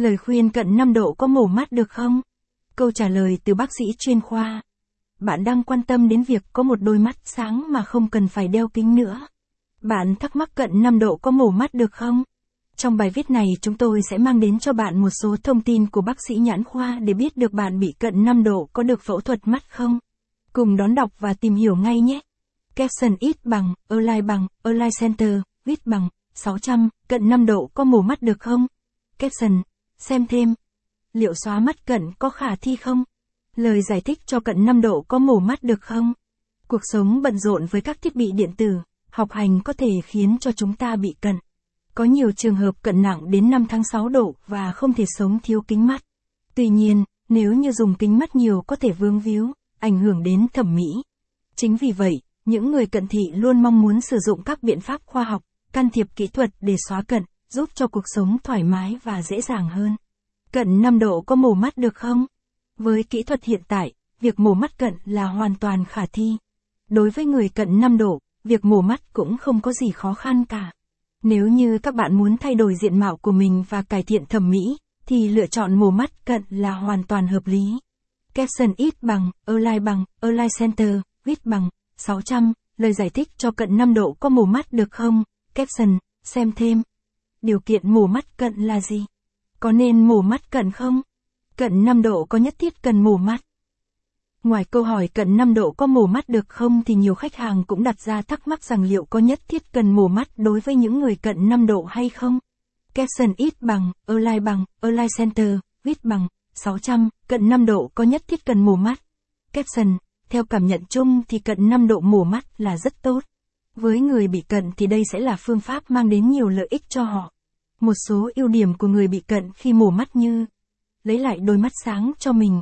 Lời khuyên cận 5 độ có mổ mắt được không? Câu trả lời từ bác sĩ chuyên khoa. Bạn đang quan tâm đến việc có một đôi mắt sáng mà không cần phải đeo kính nữa. Bạn thắc mắc cận 5 độ có mổ mắt được không? Trong bài viết này chúng tôi sẽ mang đến cho bạn một số thông tin của bác sĩ nhãn khoa để biết được bạn bị cận 5 độ có được phẫu thuật mắt không. Cùng đón đọc và tìm hiểu ngay nhé. Capson ít bằng, Align bằng, Align Center, viết bằng, 600, cận 5 độ có mổ mắt được không? Capson, xem thêm. Liệu xóa mắt cận có khả thi không? Lời giải thích cho cận 5 độ có mổ mắt được không? Cuộc sống bận rộn với các thiết bị điện tử, học hành có thể khiến cho chúng ta bị cận. Có nhiều trường hợp cận nặng đến 5 tháng 6 độ và không thể sống thiếu kính mắt. Tuy nhiên, nếu như dùng kính mắt nhiều có thể vương víu, ảnh hưởng đến thẩm mỹ. Chính vì vậy, những người cận thị luôn mong muốn sử dụng các biện pháp khoa học, can thiệp kỹ thuật để xóa cận, giúp cho cuộc sống thoải mái và dễ dàng hơn. Cận 5 độ có mổ mắt được không? Với kỹ thuật hiện tại, việc mổ mắt cận là hoàn toàn khả thi. Đối với người cận 5 độ, việc mổ mắt cũng không có gì khó khăn cả. Nếu như các bạn muốn thay đổi diện mạo của mình và cải thiện thẩm mỹ, thì lựa chọn mổ mắt cận là hoàn toàn hợp lý. Capson ít bằng, Align bằng, Align Center, viết bằng, 600, lời giải thích cho cận 5 độ có mổ mắt được không? Capson, xem thêm. Điều kiện mổ mắt cận là gì? Có nên mổ mắt cận không? Cận 5 độ có nhất thiết cần mổ mắt? Ngoài câu hỏi cận 5 độ có mổ mắt được không thì nhiều khách hàng cũng đặt ra thắc mắc rằng liệu có nhất thiết cần mổ mắt đối với những người cận 5 độ hay không? Capson ít bằng, Align bằng, Align Center, viết bằng, 600, cận 5 độ có nhất thiết cần mổ mắt. Capson, theo cảm nhận chung thì cận 5 độ mổ mắt là rất tốt. Với người bị cận thì đây sẽ là phương pháp mang đến nhiều lợi ích cho họ. Một số ưu điểm của người bị cận khi mổ mắt như lấy lại đôi mắt sáng cho mình.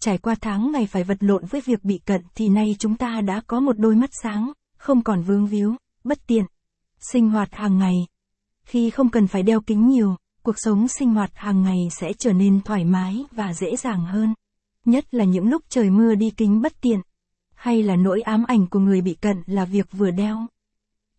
Trải qua tháng ngày phải vật lộn với việc bị cận thì nay chúng ta đã có một đôi mắt sáng, không còn vương víu, bất tiện. Sinh hoạt hàng ngày. Khi không cần phải đeo kính nhiều, cuộc sống sinh hoạt hàng ngày sẽ trở nên thoải mái và dễ dàng hơn. Nhất là những lúc trời mưa đi kính bất tiện. Hay là nỗi ám ảnh của người bị cận là việc vừa đeo,